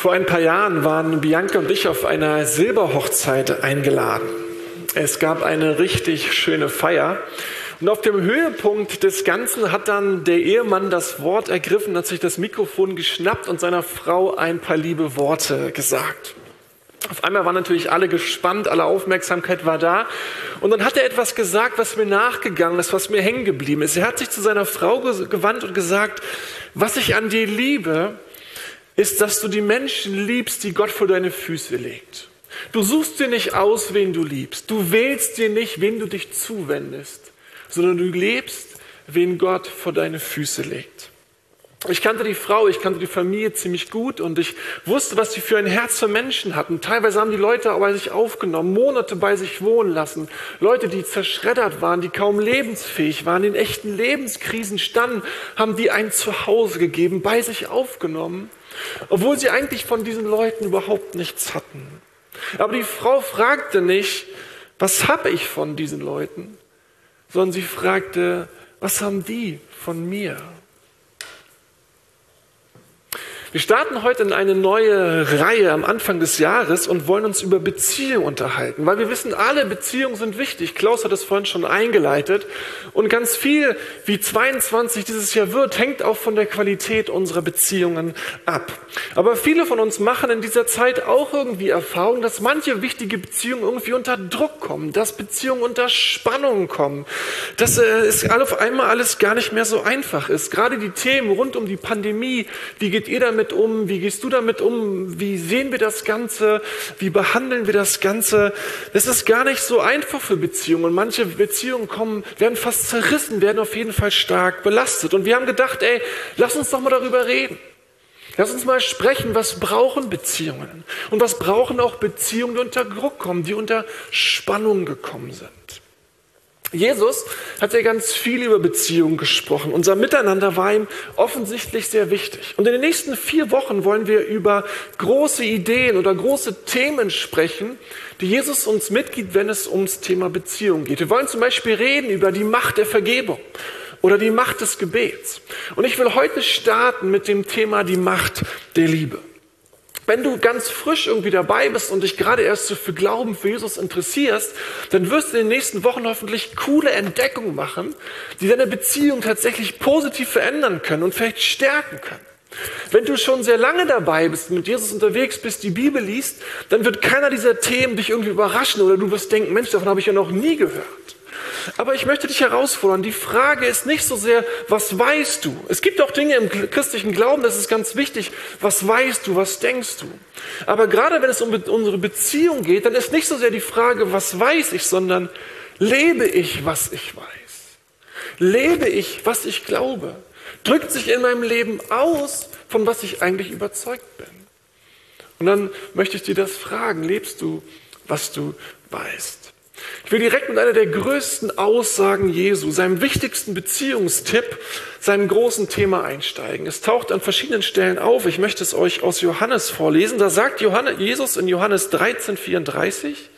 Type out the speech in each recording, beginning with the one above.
Vor ein paar Jahren waren Bianca und ich auf einer Silberhochzeit eingeladen. Es gab eine richtig schöne Feier. Und auf dem Höhepunkt des Ganzen hat dann der Ehemann das Wort ergriffen, hat sich das Mikrofon geschnappt und seiner Frau ein paar liebe Worte gesagt. Auf einmal waren natürlich alle gespannt, alle Aufmerksamkeit war da. Und dann hat er etwas gesagt, was mir nachgegangen ist, was mir hängen geblieben ist. Er hat sich zu seiner Frau gewandt und gesagt, was ich an dir liebe, ist, dass du die Menschen liebst, die Gott vor deine Füße legt. Du suchst dir nicht aus, wen du liebst. Du wählst dir nicht, wen du dich zuwendest, sondern du lebst, wen Gott vor deine Füße legt. Ich kannte die Frau, ich kannte die Familie ziemlich gut und ich wusste, was sie für ein Herz für Menschen hatten. Teilweise haben die Leute bei sich aufgenommen, Monate bei sich wohnen lassen. Leute, die zerschreddert waren, die kaum lebensfähig waren, in echten Lebenskrisen standen, haben die ein Zuhause gegeben, bei sich aufgenommen obwohl sie eigentlich von diesen Leuten überhaupt nichts hatten. Aber die Frau fragte nicht, was habe ich von diesen Leuten, sondern sie fragte, was haben die von mir? Wir starten heute in eine neue Reihe am Anfang des Jahres und wollen uns über Beziehungen unterhalten, weil wir wissen, alle Beziehungen sind wichtig. Klaus hat es vorhin schon eingeleitet und ganz viel, wie 22 dieses Jahr wird, hängt auch von der Qualität unserer Beziehungen ab. Aber viele von uns machen in dieser Zeit auch irgendwie Erfahrung, dass manche wichtige Beziehungen irgendwie unter Druck kommen, dass Beziehungen unter Spannung kommen, dass äh, es auf einmal alles gar nicht mehr so einfach ist. Gerade die Themen rund um die Pandemie, wie geht ihr damit damit um? Wie gehst du damit um? Wie sehen wir das Ganze? Wie behandeln wir das Ganze? Das ist gar nicht so einfach für Beziehungen. Manche Beziehungen kommen, werden fast zerrissen, werden auf jeden Fall stark belastet. Und wir haben gedacht, ey, lass uns doch mal darüber reden. Lass uns mal sprechen, was brauchen Beziehungen? Und was brauchen auch Beziehungen, die unter Druck kommen, die unter Spannung gekommen sind? Jesus hat ja ganz viel über Beziehungen gesprochen. Unser Miteinander war ihm offensichtlich sehr wichtig. Und in den nächsten vier Wochen wollen wir über große Ideen oder große Themen sprechen, die Jesus uns mitgibt, wenn es ums Thema Beziehung geht. Wir wollen zum Beispiel reden über die Macht der Vergebung oder die Macht des Gebets. Und ich will heute starten mit dem Thema die Macht der Liebe. Wenn du ganz frisch irgendwie dabei bist und dich gerade erst so für Glauben für Jesus interessierst, dann wirst du in den nächsten Wochen hoffentlich coole Entdeckungen machen, die deine Beziehung tatsächlich positiv verändern können und vielleicht stärken können. Wenn du schon sehr lange dabei bist, mit Jesus unterwegs bist, die Bibel liest, dann wird keiner dieser Themen dich irgendwie überraschen oder du wirst denken, Mensch, davon habe ich ja noch nie gehört. Aber ich möchte dich herausfordern. Die Frage ist nicht so sehr, was weißt du? Es gibt auch Dinge im christlichen Glauben, das ist ganz wichtig. Was weißt du? Was denkst du? Aber gerade wenn es um unsere Beziehung geht, dann ist nicht so sehr die Frage, was weiß ich, sondern lebe ich, was ich weiß? Lebe ich, was ich glaube? Drückt sich in meinem Leben aus, von was ich eigentlich überzeugt bin? Und dann möchte ich dir das fragen. Lebst du, was du weißt? Ich will direkt mit einer der größten Aussagen Jesu, seinem wichtigsten Beziehungstipp, seinem großen Thema einsteigen. Es taucht an verschiedenen Stellen auf. Ich möchte es euch aus Johannes vorlesen. Da sagt Johannes, Jesus in Johannes 13, 34,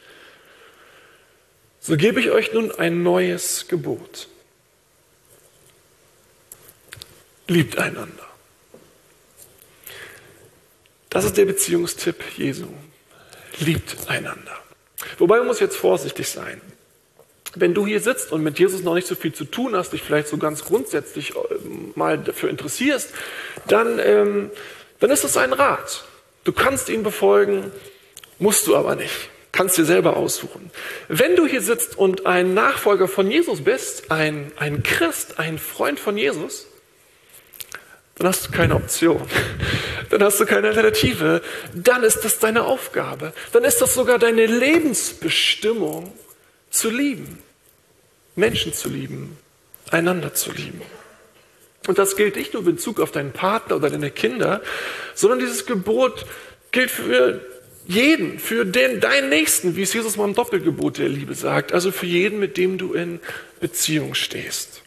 so gebe ich euch nun ein neues Gebot. Liebt einander. Das ist der Beziehungstipp Jesu. Liebt einander. Wobei man muss jetzt vorsichtig sein. Wenn du hier sitzt und mit Jesus noch nicht so viel zu tun hast, dich vielleicht so ganz grundsätzlich ähm, mal dafür interessierst, dann, ähm, dann ist es ein Rat. Du kannst ihn befolgen, musst du aber nicht. Kannst dir selber aussuchen. Wenn du hier sitzt und ein Nachfolger von Jesus bist, ein, ein Christ, ein Freund von Jesus, dann hast du keine Option. Dann hast du keine Alternative. Dann ist das deine Aufgabe. Dann ist das sogar deine Lebensbestimmung, zu lieben. Menschen zu lieben. Einander zu lieben. Und das gilt nicht nur in Bezug auf deinen Partner oder deine Kinder, sondern dieses Gebot gilt für jeden, für den, deinen Nächsten, wie es Jesus mal im Doppelgebot der Liebe sagt, also für jeden, mit dem du in Beziehung stehst.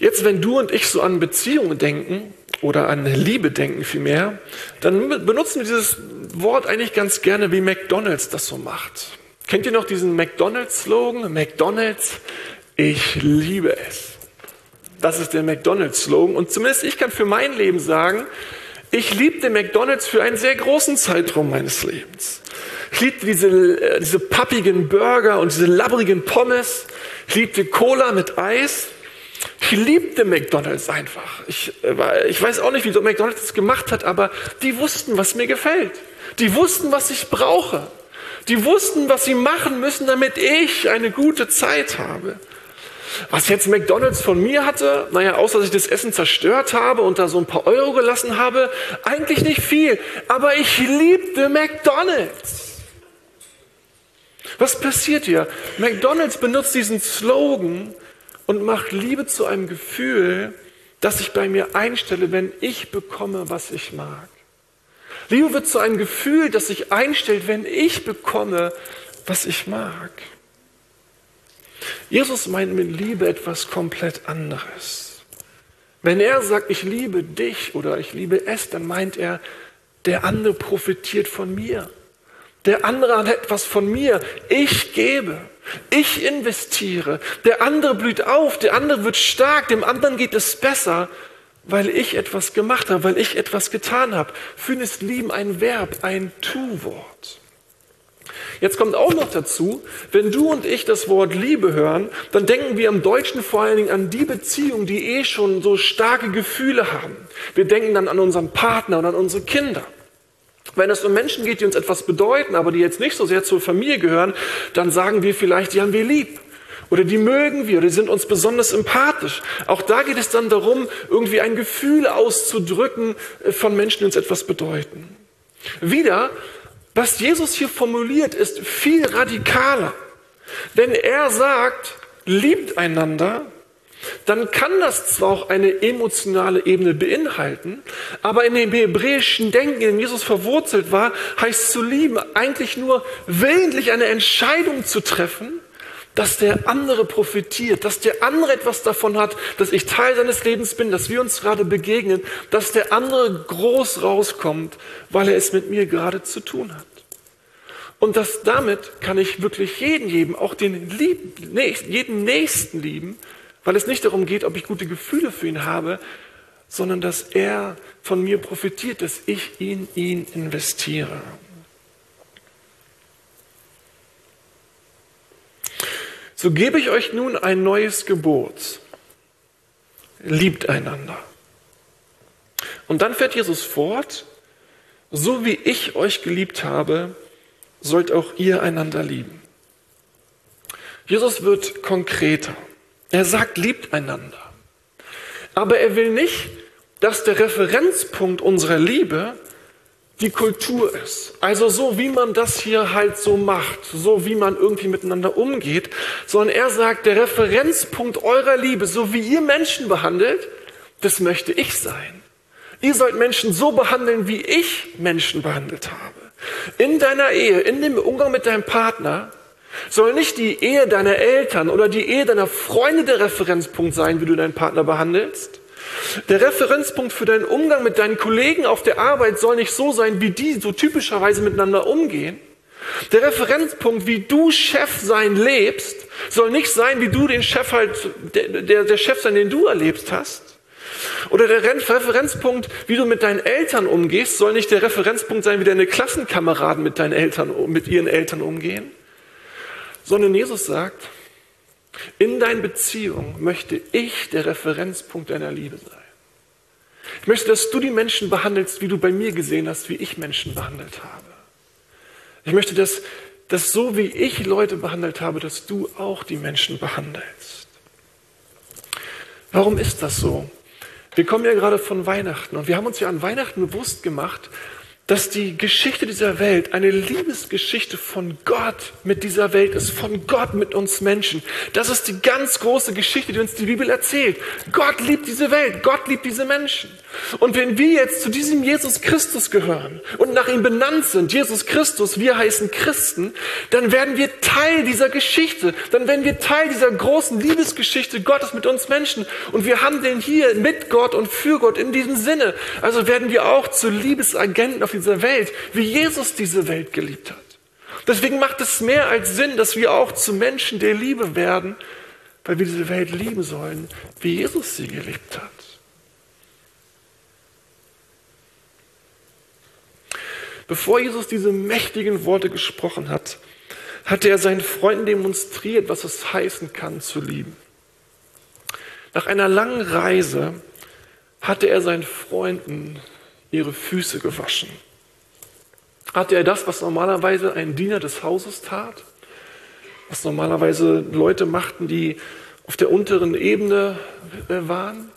Jetzt, wenn du und ich so an Beziehungen denken oder an Liebe denken vielmehr, dann benutzen wir dieses Wort eigentlich ganz gerne, wie McDonald's das so macht. Kennt ihr noch diesen McDonald's-Slogan? McDonald's Ich liebe es. Das ist der McDonald's-Slogan. Und zumindest ich kann für mein Leben sagen, ich liebte McDonald's für einen sehr großen Zeitraum meines Lebens. Ich liebte diese, äh, diese pappigen Burger und diese labbrigen Pommes. Ich liebte Cola mit Eis. Ich liebte McDonald's einfach. Ich, äh, ich weiß auch nicht, wie McDonald's das gemacht hat, aber die wussten, was mir gefällt. Die wussten, was ich brauche. Die wussten, was sie machen müssen, damit ich eine gute Zeit habe. Was jetzt McDonald's von mir hatte, naja, außer dass ich das Essen zerstört habe und da so ein paar Euro gelassen habe, eigentlich nicht viel. Aber ich liebte McDonald's. Was passiert hier? McDonald's benutzt diesen Slogan und macht Liebe zu einem Gefühl, das ich bei mir einstelle, wenn ich bekomme, was ich mag. Liebe wird zu einem Gefühl, das sich einstellt, wenn ich bekomme, was ich mag. Jesus meint mit Liebe etwas komplett anderes. Wenn er sagt, ich liebe dich oder ich liebe es, dann meint er, der andere profitiert von mir. Der andere hat etwas von mir. Ich gebe. Ich investiere. Der andere blüht auf. Der andere wird stark. Dem anderen geht es besser, weil ich etwas gemacht habe, weil ich etwas getan habe. Für ist Lieben ein Verb, ein Tu-Wort. Jetzt kommt auch noch dazu, wenn du und ich das Wort Liebe hören, dann denken wir im Deutschen vor allen Dingen an die Beziehungen, die eh schon so starke Gefühle haben. Wir denken dann an unseren Partner und an unsere Kinder. Wenn es um Menschen geht, die uns etwas bedeuten, aber die jetzt nicht so sehr zur Familie gehören, dann sagen wir vielleicht, die haben wir lieb. Oder die mögen wir, oder die sind uns besonders sympathisch. Auch da geht es dann darum, irgendwie ein Gefühl auszudrücken äh, von Menschen, die uns etwas bedeuten. Wieder was Jesus hier formuliert, ist viel radikaler. Wenn er sagt, liebt einander, dann kann das zwar auch eine emotionale Ebene beinhalten, aber in dem hebräischen Denken, in dem Jesus verwurzelt war, heißt zu lieben eigentlich nur willentlich eine Entscheidung zu treffen, dass der andere profitiert, dass der andere etwas davon hat, dass ich Teil seines Lebens bin, dass wir uns gerade begegnen, dass der andere groß rauskommt, weil er es mit mir gerade zu tun hat. Und dass damit kann ich wirklich jeden lieben, auch den lieben, jeden Nächsten lieben, weil es nicht darum geht, ob ich gute Gefühle für ihn habe, sondern dass er von mir profitiert, dass ich in ihn investiere. So gebe ich euch nun ein neues Gebot. Liebt einander. Und dann fährt Jesus fort, so wie ich euch geliebt habe, sollt auch ihr einander lieben. Jesus wird konkreter. Er sagt, liebt einander. Aber er will nicht, dass der Referenzpunkt unserer Liebe die Kultur ist. Also so, wie man das hier halt so macht, so wie man irgendwie miteinander umgeht, sondern er sagt, der Referenzpunkt eurer Liebe, so wie ihr Menschen behandelt, das möchte ich sein. Ihr sollt Menschen so behandeln, wie ich Menschen behandelt habe. In deiner Ehe, in dem Umgang mit deinem Partner, soll nicht die Ehe deiner Eltern oder die Ehe deiner Freunde der Referenzpunkt sein, wie du deinen Partner behandelst, der Referenzpunkt für deinen Umgang mit deinen Kollegen auf der Arbeit soll nicht so sein, wie die so typischerweise miteinander umgehen. Der Referenzpunkt, wie du Chef sein lebst, soll nicht sein, wie du den Chef halt, der, der, Chef sein, den du erlebst hast. Oder der Referenzpunkt, wie du mit deinen Eltern umgehst, soll nicht der Referenzpunkt sein, wie deine Klassenkameraden mit deinen Eltern, mit ihren Eltern umgehen. Sondern Jesus sagt, in deinen Beziehungen möchte ich der Referenzpunkt deiner Liebe sein. Ich möchte, dass du die Menschen behandelst, wie du bei mir gesehen hast, wie ich Menschen behandelt habe. Ich möchte, dass, dass so wie ich Leute behandelt habe, dass du auch die Menschen behandelst. Warum ist das so? Wir kommen ja gerade von Weihnachten und wir haben uns ja an Weihnachten bewusst gemacht, dass die Geschichte dieser Welt eine Liebesgeschichte von Gott mit dieser Welt ist, von Gott mit uns Menschen. Das ist die ganz große Geschichte, die uns die Bibel erzählt. Gott liebt diese Welt, Gott liebt diese Menschen. Und wenn wir jetzt zu diesem Jesus Christus gehören und nach ihm benannt sind, Jesus Christus, wir heißen Christen, dann werden wir Teil dieser Geschichte, dann werden wir Teil dieser großen Liebesgeschichte Gottes mit uns Menschen. Und wir handeln hier mit Gott und für Gott in diesem Sinne. Also werden wir auch zu Liebesagenten auf dieser Welt, wie Jesus diese Welt geliebt hat. Deswegen macht es mehr als Sinn, dass wir auch zu Menschen der Liebe werden, weil wir diese Welt lieben sollen, wie Jesus sie geliebt hat. Bevor Jesus diese mächtigen Worte gesprochen hat, hatte er seinen Freunden demonstriert, was es heißen kann zu lieben. Nach einer langen Reise hatte er seinen Freunden ihre Füße gewaschen. Hatte er das, was normalerweise ein Diener des Hauses tat? Was normalerweise Leute machten, die auf der unteren Ebene äh, waren?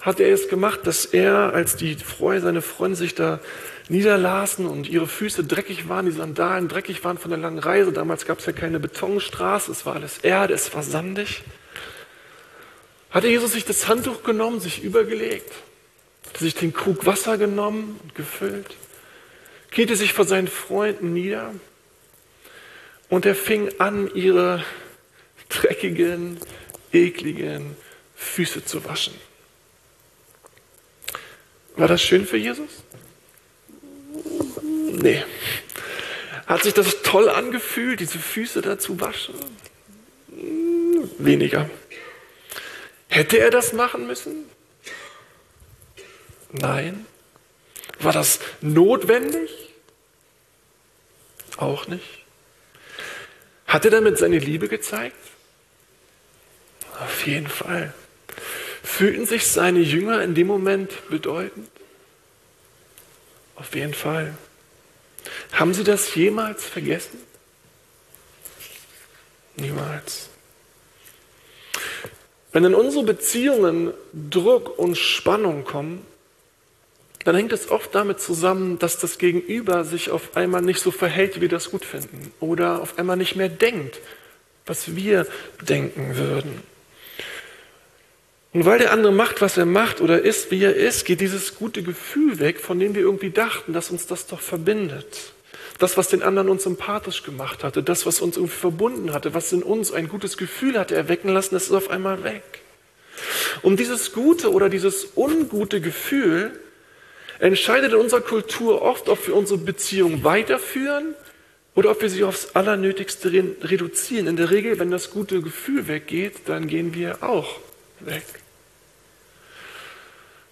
Hat er es gemacht, dass er, als die Freunde, seine Freunde sich da niederlasen und ihre Füße dreckig waren, die Sandalen dreckig waren von der langen Reise. Damals gab es ja keine Betonstraße, es war alles Erde, es war sandig. Hatte Jesus sich das Handtuch genommen, sich übergelegt, hatte sich den Krug Wasser genommen und gefüllt, kniete sich vor seinen Freunden nieder und er fing an, ihre dreckigen, ekligen Füße zu waschen. War das schön für Jesus? Nee. Hat sich das toll angefühlt, diese Füße dazu waschen? Hm, weniger. Hätte er das machen müssen? Nein. War das notwendig? Auch nicht. Hat er damit seine Liebe gezeigt? Auf jeden Fall. Fühlten sich seine Jünger in dem Moment bedeutend? Auf jeden Fall. Haben Sie das jemals vergessen? Niemals. Wenn in unsere Beziehungen Druck und Spannung kommen, dann hängt es oft damit zusammen, dass das Gegenüber sich auf einmal nicht so verhält, wie wir das gut finden oder auf einmal nicht mehr denkt, was wir denken würden. Und weil der andere macht, was er macht oder ist, wie er ist, geht dieses gute Gefühl weg, von dem wir irgendwie dachten, dass uns das doch verbindet. Das, was den anderen uns sympathisch gemacht hatte, das, was uns irgendwie verbunden hatte, was in uns ein gutes Gefühl hatte erwecken lassen, das ist auf einmal weg. Und dieses gute oder dieses ungute Gefühl entscheidet in unserer Kultur oft, ob wir unsere Beziehung weiterführen oder ob wir sie aufs Allernötigste reduzieren. In der Regel, wenn das gute Gefühl weggeht, dann gehen wir auch weg.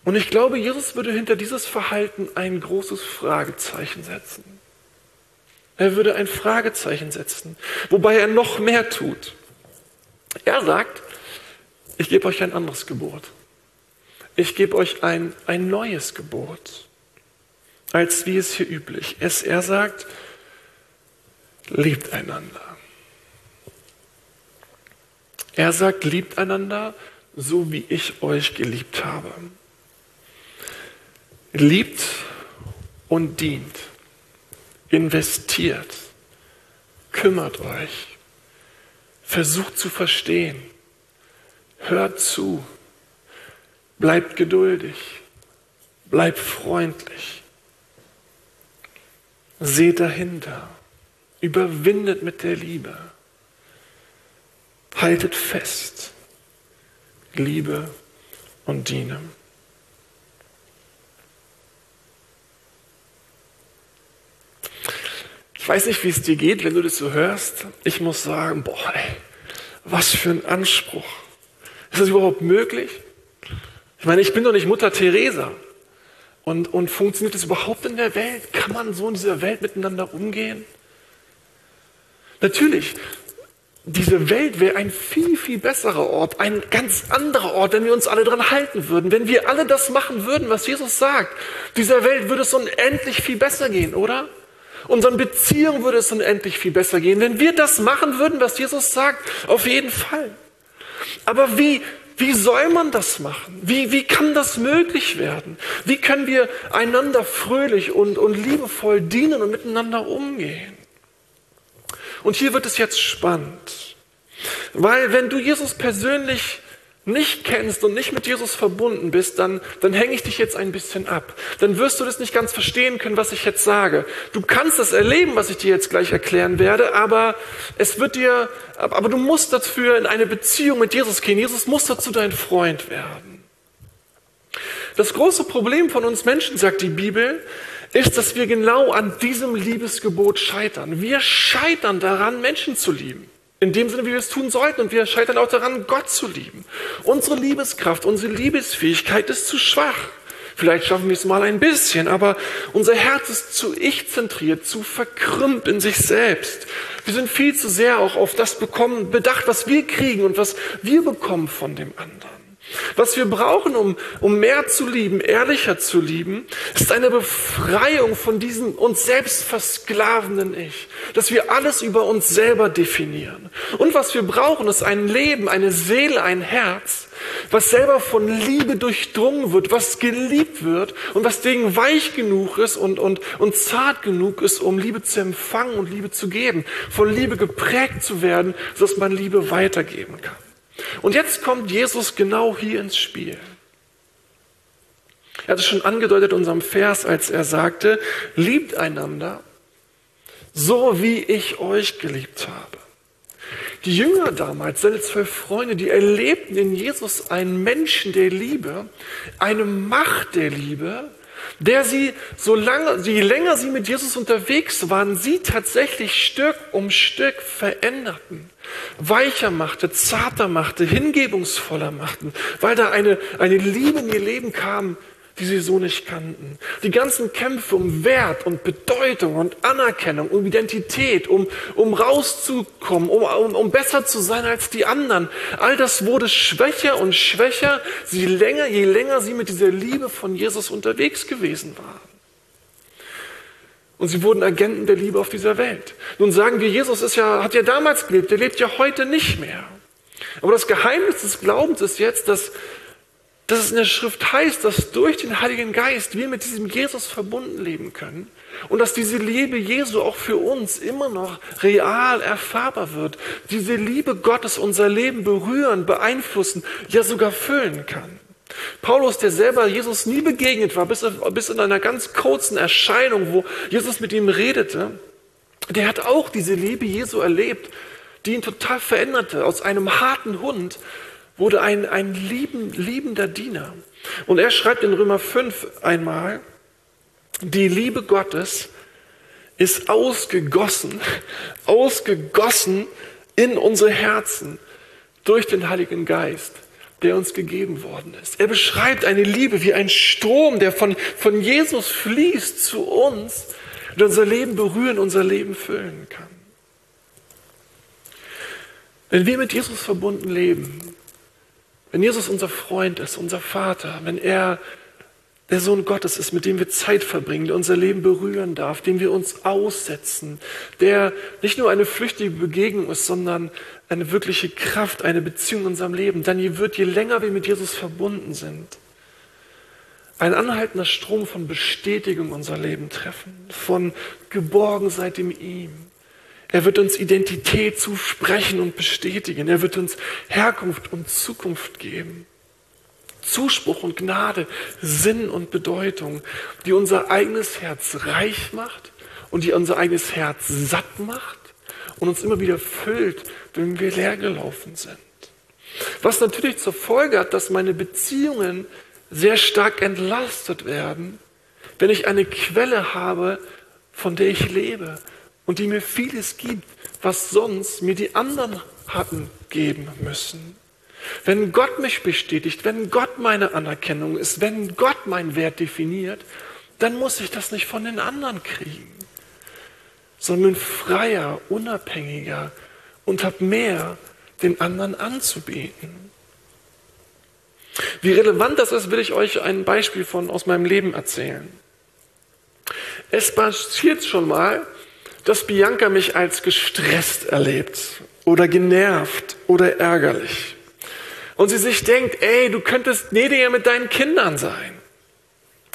Und ich glaube, Jesus würde hinter dieses Verhalten ein großes Fragezeichen setzen. Er würde ein Fragezeichen setzen, wobei er noch mehr tut. Er sagt, ich gebe euch ein anderes Gebot. Ich gebe euch ein, ein neues Gebot, als wie es hier üblich ist. Er sagt, liebt einander. Er sagt, liebt einander, so wie ich euch geliebt habe. Liebt und dient, investiert, kümmert euch, versucht zu verstehen, hört zu, bleibt geduldig, bleibt freundlich, seht dahinter, überwindet mit der Liebe, haltet fest, Liebe und diene. Ich weiß nicht, wie es dir geht, wenn du das so hörst. Ich muss sagen, boah, ey, was für ein Anspruch. Ist das überhaupt möglich? Ich meine, ich bin doch nicht Mutter Teresa. Und, und funktioniert das überhaupt in der Welt? Kann man so in dieser Welt miteinander umgehen? Natürlich, diese Welt wäre ein viel, viel besserer Ort, ein ganz anderer Ort, wenn wir uns alle dran halten würden. Wenn wir alle das machen würden, was Jesus sagt. Dieser Welt würde es unendlich viel besser gehen, oder? Unseren Beziehungen würde es unendlich viel besser gehen, wenn wir das machen würden, was Jesus sagt. Auf jeden Fall. Aber wie, wie soll man das machen? Wie, wie kann das möglich werden? Wie können wir einander fröhlich und, und liebevoll dienen und miteinander umgehen? Und hier wird es jetzt spannend. Weil wenn du Jesus persönlich nicht kennst und nicht mit Jesus verbunden bist, dann, dann hänge ich dich jetzt ein bisschen ab. Dann wirst du das nicht ganz verstehen können, was ich jetzt sage. Du kannst das erleben, was ich dir jetzt gleich erklären werde, aber es wird dir, aber du musst dafür in eine Beziehung mit Jesus gehen. Jesus muss dazu dein Freund werden. Das große Problem von uns Menschen, sagt die Bibel, ist, dass wir genau an diesem Liebesgebot scheitern. Wir scheitern daran, Menschen zu lieben. In dem Sinne, wie wir es tun sollten. Und wir scheitern auch daran, Gott zu lieben. Unsere Liebeskraft, unsere Liebesfähigkeit ist zu schwach. Vielleicht schaffen wir es mal ein bisschen, aber unser Herz ist zu ich-zentriert, zu verkrümmt in sich selbst. Wir sind viel zu sehr auch auf das bekommen, bedacht, was wir kriegen und was wir bekommen von dem anderen. Was wir brauchen, um, um mehr zu lieben, ehrlicher zu lieben, ist eine Befreiung von diesem uns selbst versklavenden Ich. Dass wir alles über uns selber definieren. Und was wir brauchen, ist ein Leben, eine Seele, ein Herz, was selber von Liebe durchdrungen wird, was geliebt wird und was denen weich genug ist und, und, und zart genug ist, um Liebe zu empfangen und Liebe zu geben. Von Liebe geprägt zu werden, sodass man Liebe weitergeben kann. Und jetzt kommt Jesus genau hier ins Spiel. Er hat es schon angedeutet in unserem Vers, als er sagte, liebt einander, so wie ich euch geliebt habe. Die Jünger damals, seine zwölf Freunde, die erlebten in Jesus einen Menschen der Liebe, eine Macht der Liebe, der sie, so lange, je länger sie mit Jesus unterwegs waren, sie tatsächlich Stück um Stück veränderten, weicher machte, zarter machte, hingebungsvoller machten, weil da eine, eine Liebe in ihr Leben kam, die sie so nicht kannten. Die ganzen Kämpfe um Wert und Bedeutung und Anerkennung, um Identität, um, um rauszukommen, um, um, um besser zu sein als die anderen, all das wurde schwächer und schwächer, je länger, je länger sie mit dieser Liebe von Jesus unterwegs gewesen waren. Und sie wurden Agenten der Liebe auf dieser Welt. Nun sagen wir, Jesus ist ja, hat ja damals gelebt, er lebt ja heute nicht mehr. Aber das Geheimnis des Glaubens ist jetzt, dass dass es in der Schrift heißt, dass durch den Heiligen Geist wir mit diesem Jesus verbunden leben können und dass diese Liebe Jesu auch für uns immer noch real erfahrbar wird. Diese Liebe Gottes unser Leben berühren, beeinflussen, ja sogar füllen kann. Paulus, der selber Jesus nie begegnet war, bis, bis in einer ganz kurzen Erscheinung, wo Jesus mit ihm redete, der hat auch diese Liebe Jesu erlebt, die ihn total veränderte. Aus einem harten Hund wurde ein, ein lieben, liebender Diener. Und er schreibt in Römer 5 einmal, die Liebe Gottes ist ausgegossen, ausgegossen in unsere Herzen durch den Heiligen Geist, der uns gegeben worden ist. Er beschreibt eine Liebe wie ein Strom, der von, von Jesus fließt zu uns und unser Leben berühren, unser Leben füllen kann. Wenn wir mit Jesus verbunden leben, wenn Jesus unser Freund ist, unser Vater, wenn er der Sohn Gottes ist, mit dem wir Zeit verbringen, der unser Leben berühren darf, dem wir uns aussetzen, der nicht nur eine flüchtige Begegnung ist, sondern eine wirkliche Kraft, eine Beziehung in unserem Leben, dann wird, je länger wir mit Jesus verbunden sind, ein anhaltender Strom von Bestätigung unser Leben treffen, von Geborgensein in ihm, er wird uns Identität zusprechen und bestätigen. Er wird uns Herkunft und Zukunft geben. Zuspruch und Gnade, Sinn und Bedeutung, die unser eigenes Herz reich macht und die unser eigenes Herz satt macht und uns immer wieder füllt, wenn wir leer gelaufen sind. Was natürlich zur Folge hat, dass meine Beziehungen sehr stark entlastet werden, wenn ich eine Quelle habe, von der ich lebe, und die mir vieles gibt, was sonst mir die anderen hatten geben müssen. Wenn Gott mich bestätigt, wenn Gott meine Anerkennung ist, wenn Gott meinen Wert definiert, dann muss ich das nicht von den anderen kriegen, sondern freier, unabhängiger und habe mehr den anderen anzubieten. Wie relevant das ist, will ich euch ein Beispiel von aus meinem Leben erzählen. Es passiert schon mal, dass Bianca mich als gestresst erlebt oder genervt oder ärgerlich. Und sie sich denkt, ey, du könntest gnädiger mit deinen Kindern sein.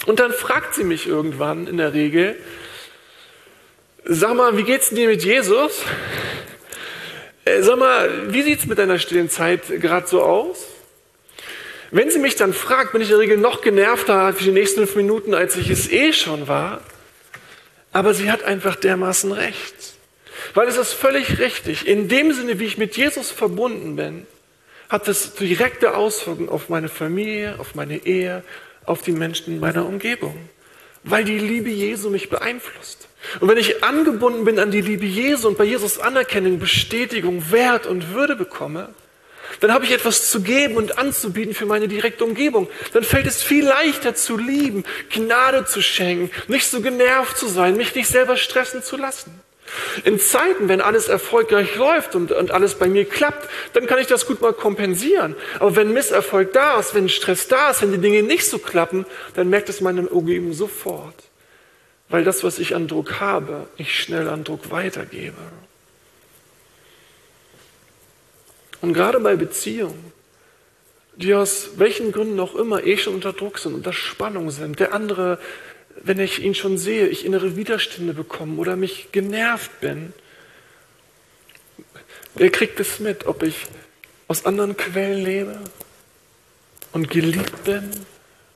Und dann fragt sie mich irgendwann in der Regel, sag mal, wie geht's dir mit Jesus? Äh, sag mal, wie sieht's mit deiner stillen Zeit gerade so aus? Wenn sie mich dann fragt, bin ich in der Regel noch genervter für die nächsten fünf Minuten, als ich es eh schon war. Aber sie hat einfach dermaßen recht. Weil es ist völlig richtig. In dem Sinne, wie ich mit Jesus verbunden bin, hat es direkte Auswirkungen auf meine Familie, auf meine Ehe, auf die Menschen in meiner Umgebung. Weil die Liebe Jesu mich beeinflusst. Und wenn ich angebunden bin an die Liebe Jesu und bei Jesus Anerkennung, Bestätigung, Wert und Würde bekomme, dann habe ich etwas zu geben und anzubieten für meine direkte Umgebung. Dann fällt es viel leichter zu lieben, Gnade zu schenken, nicht so genervt zu sein, mich nicht selber stressen zu lassen. In Zeiten, wenn alles erfolgreich läuft und, und alles bei mir klappt, dann kann ich das gut mal kompensieren. Aber wenn Misserfolg da ist, wenn Stress da ist, wenn die Dinge nicht so klappen, dann merkt es meine Umgebung sofort. Weil das, was ich an Druck habe, ich schnell an Druck weitergebe. Und gerade bei Beziehungen, die aus welchen Gründen auch immer eh schon unter Druck sind, unter Spannung sind, der andere, wenn ich ihn schon sehe, ich innere Widerstände bekomme oder mich genervt bin, wer kriegt es mit, ob ich aus anderen Quellen lebe und geliebt bin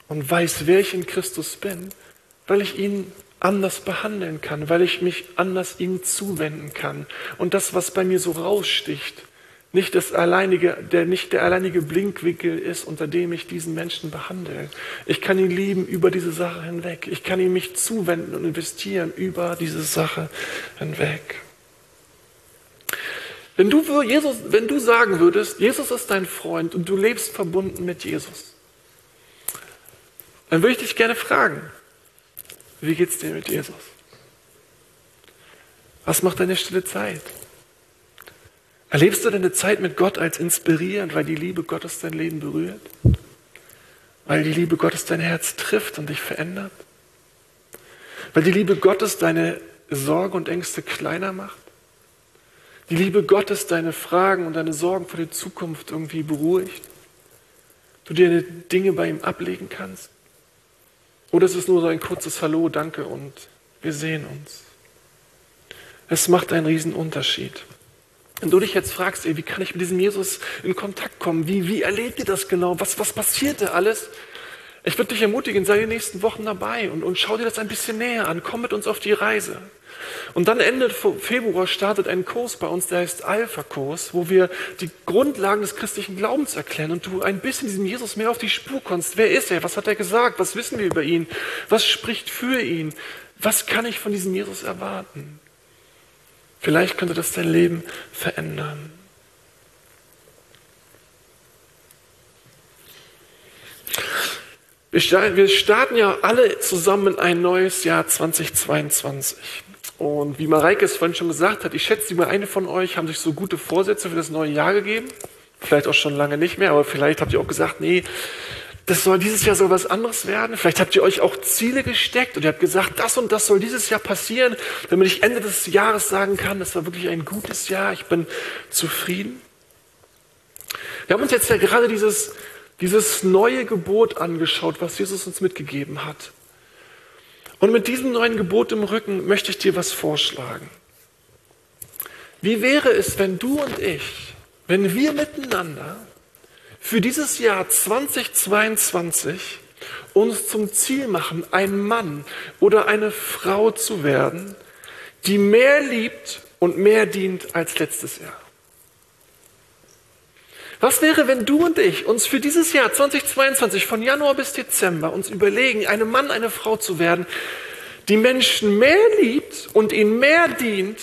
und weiß, wer ich in Christus bin, weil ich ihn anders behandeln kann, weil ich mich anders ihm zuwenden kann. Und das, was bei mir so raussticht, nicht, das alleinige, der, nicht der alleinige Blinkwinkel ist, unter dem ich diesen Menschen behandle. Ich kann ihn lieben über diese Sache hinweg. Ich kann ihm mich zuwenden und investieren über diese Sache hinweg. Wenn du, Jesus, wenn du sagen würdest, Jesus ist dein Freund und du lebst verbunden mit Jesus, dann würde ich dich gerne fragen, wie geht's dir mit Jesus? Was macht deine stille Zeit? Erlebst du deine Zeit mit Gott als inspirierend, weil die Liebe Gottes dein Leben berührt? Weil die Liebe Gottes dein Herz trifft und dich verändert? Weil die Liebe Gottes deine Sorge und Ängste kleiner macht? Die Liebe Gottes deine Fragen und deine Sorgen vor der Zukunft irgendwie beruhigt? Du dir Dinge bei ihm ablegen kannst? Oder ist es nur so ein kurzes Hallo, danke und wir sehen uns? Es macht einen riesen Unterschied. Wenn du dich jetzt fragst, ey, wie kann ich mit diesem Jesus in Kontakt kommen? Wie, wie erlebt ihr das genau? Was, was passierte alles? Ich würde dich ermutigen, sei die nächsten Wochen dabei und, und schau dir das ein bisschen näher an. Komm mit uns auf die Reise. Und dann Ende Februar startet ein Kurs bei uns, der heißt Alpha-Kurs, wo wir die Grundlagen des christlichen Glaubens erklären und du ein bisschen diesem Jesus mehr auf die Spur kommst. Wer ist er? Was hat er gesagt? Was wissen wir über ihn? Was spricht für ihn? Was kann ich von diesem Jesus erwarten? Vielleicht könnte das dein Leben verändern. Wir starten ja alle zusammen in ein neues Jahr 2022. Und wie Mareike es vorhin schon gesagt hat, ich schätze mal, eine von euch haben sich so gute Vorsätze für das neue Jahr gegeben. Vielleicht auch schon lange nicht mehr, aber vielleicht habt ihr auch gesagt, nee, das soll dieses Jahr soll was anderes werden. Vielleicht habt ihr euch auch Ziele gesteckt und ihr habt gesagt, das und das soll dieses Jahr passieren, damit ich Ende des Jahres sagen kann, das war wirklich ein gutes Jahr, ich bin zufrieden. Wir haben uns jetzt ja gerade dieses, dieses neue Gebot angeschaut, was Jesus uns mitgegeben hat. Und mit diesem neuen Gebot im Rücken möchte ich dir was vorschlagen. Wie wäre es, wenn du und ich, wenn wir miteinander für dieses Jahr 2022 uns zum Ziel machen, ein Mann oder eine Frau zu werden, die mehr liebt und mehr dient als letztes Jahr. Was wäre, wenn du und ich uns für dieses Jahr 2022 von Januar bis Dezember uns überlegen, ein Mann, eine Frau zu werden, die Menschen mehr liebt und ihnen mehr dient,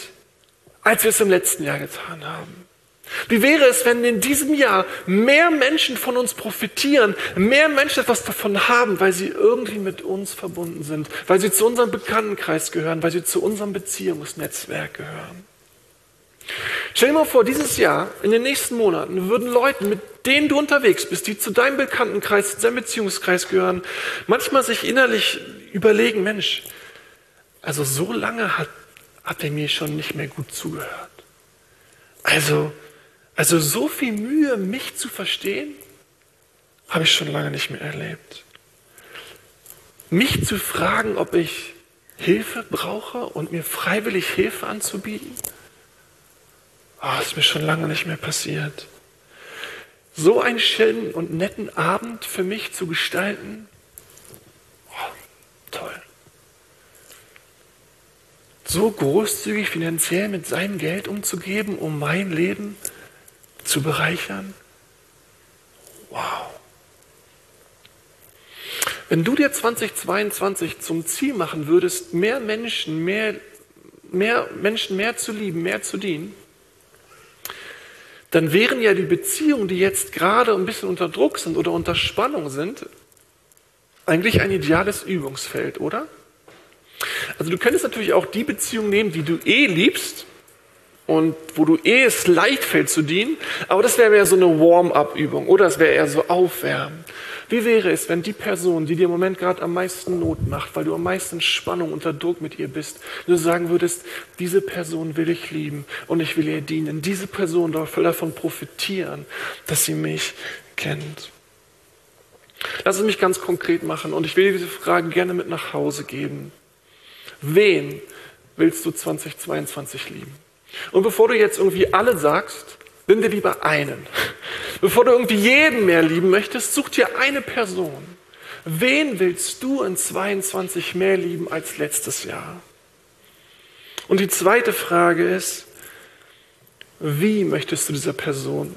als wir es im letzten Jahr getan haben? Wie wäre es, wenn in diesem Jahr mehr Menschen von uns profitieren, mehr Menschen etwas davon haben, weil sie irgendwie mit uns verbunden sind, weil sie zu unserem Bekanntenkreis gehören, weil sie zu unserem Beziehungsnetzwerk gehören? Stell dir mal vor, dieses Jahr, in den nächsten Monaten, würden Leute, mit denen du unterwegs bist, die zu deinem Bekanntenkreis, zu deinem Beziehungskreis gehören, manchmal sich innerlich überlegen, Mensch, also so lange hat, hat er mir schon nicht mehr gut zugehört. Also, also so viel Mühe, mich zu verstehen, habe ich schon lange nicht mehr erlebt. Mich zu fragen, ob ich Hilfe brauche und mir freiwillig Hilfe anzubieten, oh, ist mir schon lange nicht mehr passiert. So einen schönen und netten Abend für mich zu gestalten, oh, toll. So großzügig finanziell mit seinem Geld umzugeben, um mein Leben zu zu bereichern? Wow. Wenn du dir 2022 zum Ziel machen würdest, mehr Menschen, mehr mehr Menschen mehr zu lieben, mehr zu dienen, dann wären ja die Beziehungen, die jetzt gerade ein bisschen unter Druck sind oder unter Spannung sind, eigentlich ein ideales Übungsfeld, oder? Also du könntest natürlich auch die Beziehung nehmen, die du eh liebst und wo du eh es leicht fällt zu dienen, aber das wäre mehr so eine Warm-up-Übung oder es wäre eher so Aufwärmen. Wie wäre es, wenn die Person, die dir im Moment gerade am meisten Not macht, weil du am meisten Spannung unter Druck mit ihr bist, du sagen würdest, diese Person will ich lieben und ich will ihr dienen. Diese Person darf davon profitieren, dass sie mich kennt. Lass es mich ganz konkret machen und ich will diese Frage gerne mit nach Hause geben. Wen willst du 2022 lieben? Und bevor du jetzt irgendwie alle sagst, nimm dir lieber einen. Bevor du irgendwie jeden mehr lieben möchtest, such dir eine Person. Wen willst du in 22 mehr lieben als letztes Jahr? Und die zweite Frage ist, wie möchtest du dieser Person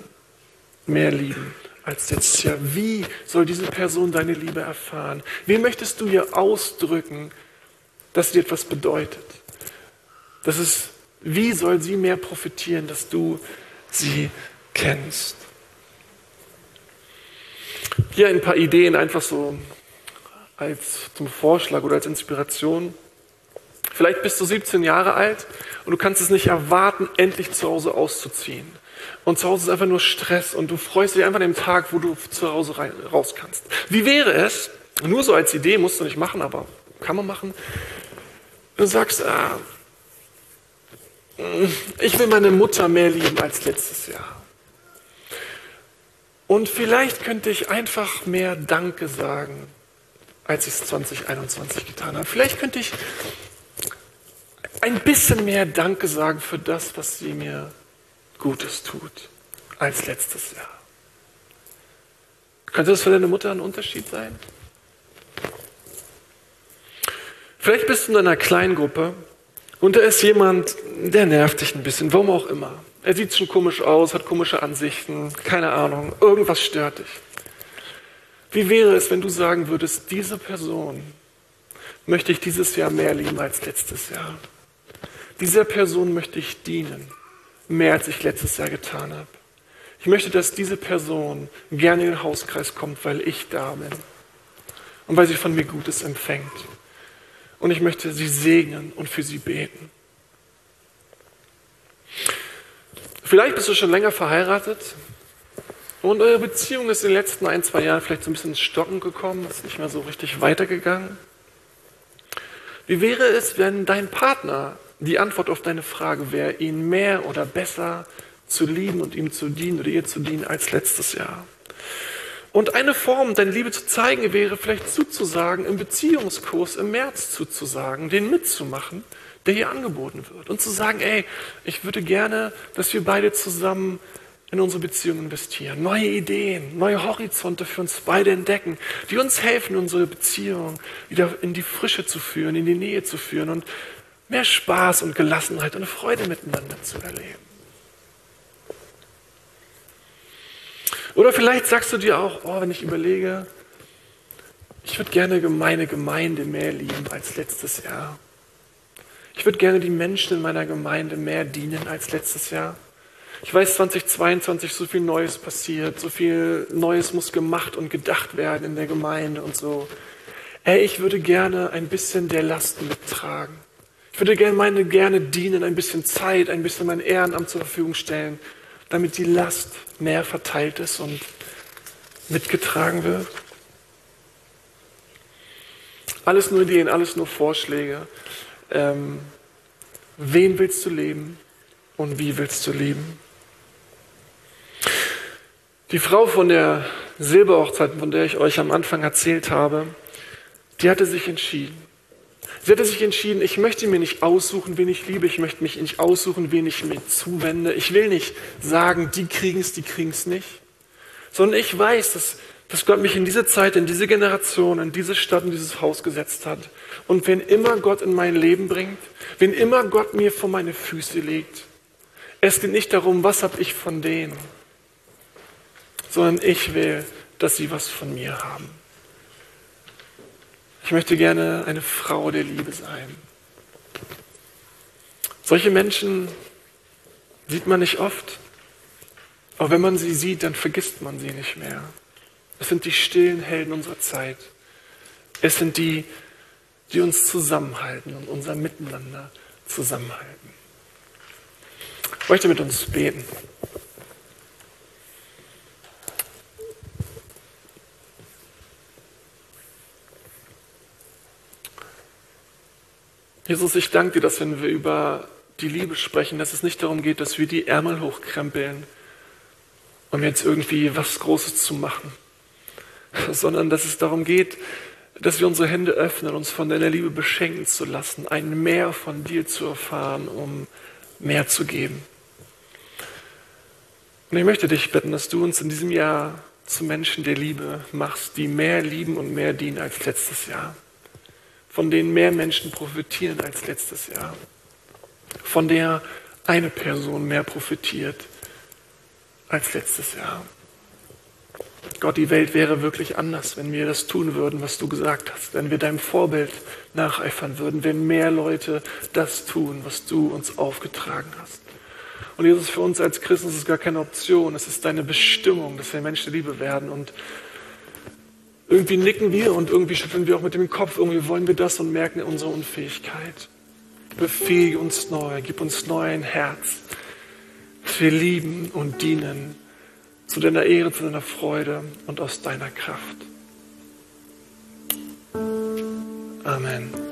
mehr lieben als letztes Jahr? Wie soll diese Person deine Liebe erfahren? Wie möchtest du ihr ausdrücken, dass sie etwas bedeutet? Das ist, wie soll sie mehr profitieren, dass du sie kennst? Hier ein paar Ideen einfach so als zum Vorschlag oder als Inspiration. Vielleicht bist du 17 Jahre alt und du kannst es nicht erwarten, endlich zu Hause auszuziehen. Und zu Hause ist einfach nur Stress und du freust dich einfach an dem Tag, wo du zu Hause rein, raus kannst. Wie wäre es, nur so als Idee, musst du nicht machen, aber kann man machen, du sagst, ah, ich will meine Mutter mehr lieben als letztes Jahr. Und vielleicht könnte ich einfach mehr Danke sagen, als ich es 2021 getan habe. Vielleicht könnte ich ein bisschen mehr Danke sagen für das, was sie mir Gutes tut, als letztes Jahr. Könnte das für deine Mutter ein Unterschied sein? Vielleicht bist du in einer Kleingruppe und da ist jemand, der nervt dich ein bisschen, warum auch immer. Er sieht schon komisch aus, hat komische Ansichten, keine Ahnung, irgendwas stört dich. Wie wäre es, wenn du sagen würdest, diese Person möchte ich dieses Jahr mehr lieben als letztes Jahr? Dieser Person möchte ich dienen, mehr als ich letztes Jahr getan habe. Ich möchte, dass diese Person gerne in den Hauskreis kommt, weil ich da bin und weil sie von mir Gutes empfängt. Und ich möchte sie segnen und für sie beten. Vielleicht bist du schon länger verheiratet und eure Beziehung ist in den letzten ein, zwei Jahren vielleicht so ein bisschen ins Stocken gekommen, ist nicht mehr so richtig weitergegangen. Wie wäre es, wenn dein Partner die Antwort auf deine Frage wäre, ihn mehr oder besser zu lieben und ihm zu dienen oder ihr zu dienen als letztes Jahr? Und eine Form, deine Liebe zu zeigen, wäre vielleicht zuzusagen, im Beziehungskurs im März zuzusagen, den mitzumachen der hier angeboten wird. Und zu sagen, ey, ich würde gerne, dass wir beide zusammen in unsere Beziehung investieren. Neue Ideen, neue Horizonte für uns beide entdecken, die uns helfen, unsere Beziehung wieder in die Frische zu führen, in die Nähe zu führen und mehr Spaß und Gelassenheit und Freude miteinander zu erleben. Oder vielleicht sagst du dir auch, oh, wenn ich überlege, ich würde gerne meine Gemeinde mehr lieben als letztes Jahr. Ich würde gerne die Menschen in meiner Gemeinde mehr dienen als letztes Jahr. Ich weiß, 2022 so viel Neues passiert, so viel Neues muss gemacht und gedacht werden in der Gemeinde und so. Ey, ich würde gerne ein bisschen der Lasten mittragen. Ich würde gerne meine gerne dienen, ein bisschen Zeit, ein bisschen mein Ehrenamt zur Verfügung stellen, damit die Last mehr verteilt ist und mitgetragen wird. Alles nur Ideen, alles nur Vorschläge ähm, wen willst du leben und wie willst du leben? Die Frau von der Silberhochzeit, von der ich euch am Anfang erzählt habe, die hatte sich entschieden. Sie hatte sich entschieden, ich möchte mir nicht aussuchen, wen ich liebe, ich möchte mich nicht aussuchen, wen ich mir zuwende. Ich will nicht sagen, die kriegen es, die kriegen es nicht, sondern ich weiß, dass dass Gott mich in diese Zeit, in diese Generation, in diese Stadt, in dieses Haus gesetzt hat. Und wenn immer Gott in mein Leben bringt, wenn immer Gott mir vor meine Füße legt, es geht nicht darum, was habe ich von denen, sondern ich will, dass sie was von mir haben. Ich möchte gerne eine Frau der Liebe sein. Solche Menschen sieht man nicht oft. Aber wenn man sie sieht, dann vergisst man sie nicht mehr. Es sind die stillen Helden unserer Zeit. Es sind die, die uns zusammenhalten und unser Miteinander zusammenhalten. Ich möchte mit uns beten. Jesus, ich danke dir, dass wenn wir über die Liebe sprechen, dass es nicht darum geht, dass wir die Ärmel hochkrempeln, um jetzt irgendwie was Großes zu machen, sondern dass es darum geht, dass wir unsere Hände öffnen, uns von deiner Liebe beschenken zu lassen, ein Mehr von dir zu erfahren, um mehr zu geben. Und ich möchte dich bitten, dass du uns in diesem Jahr zu Menschen der Liebe machst, die mehr lieben und mehr dienen als letztes Jahr, von denen mehr Menschen profitieren als letztes Jahr, von der eine Person mehr profitiert als letztes Jahr. Gott, die Welt wäre wirklich anders, wenn wir das tun würden, was du gesagt hast, wenn wir deinem Vorbild nacheifern würden, wenn mehr Leute das tun, was du uns aufgetragen hast. Und Jesus, für uns als Christen ist es gar keine Option, es ist deine Bestimmung, dass wir Menschen Liebe werden. Und irgendwie nicken wir und irgendwie schütteln wir auch mit dem Kopf, irgendwie wollen wir das und merken unsere Unfähigkeit. Befähige uns neu, gib uns neu ein Herz, wir lieben und dienen zu deiner Ehre, zu deiner Freude und aus deiner Kraft. Amen.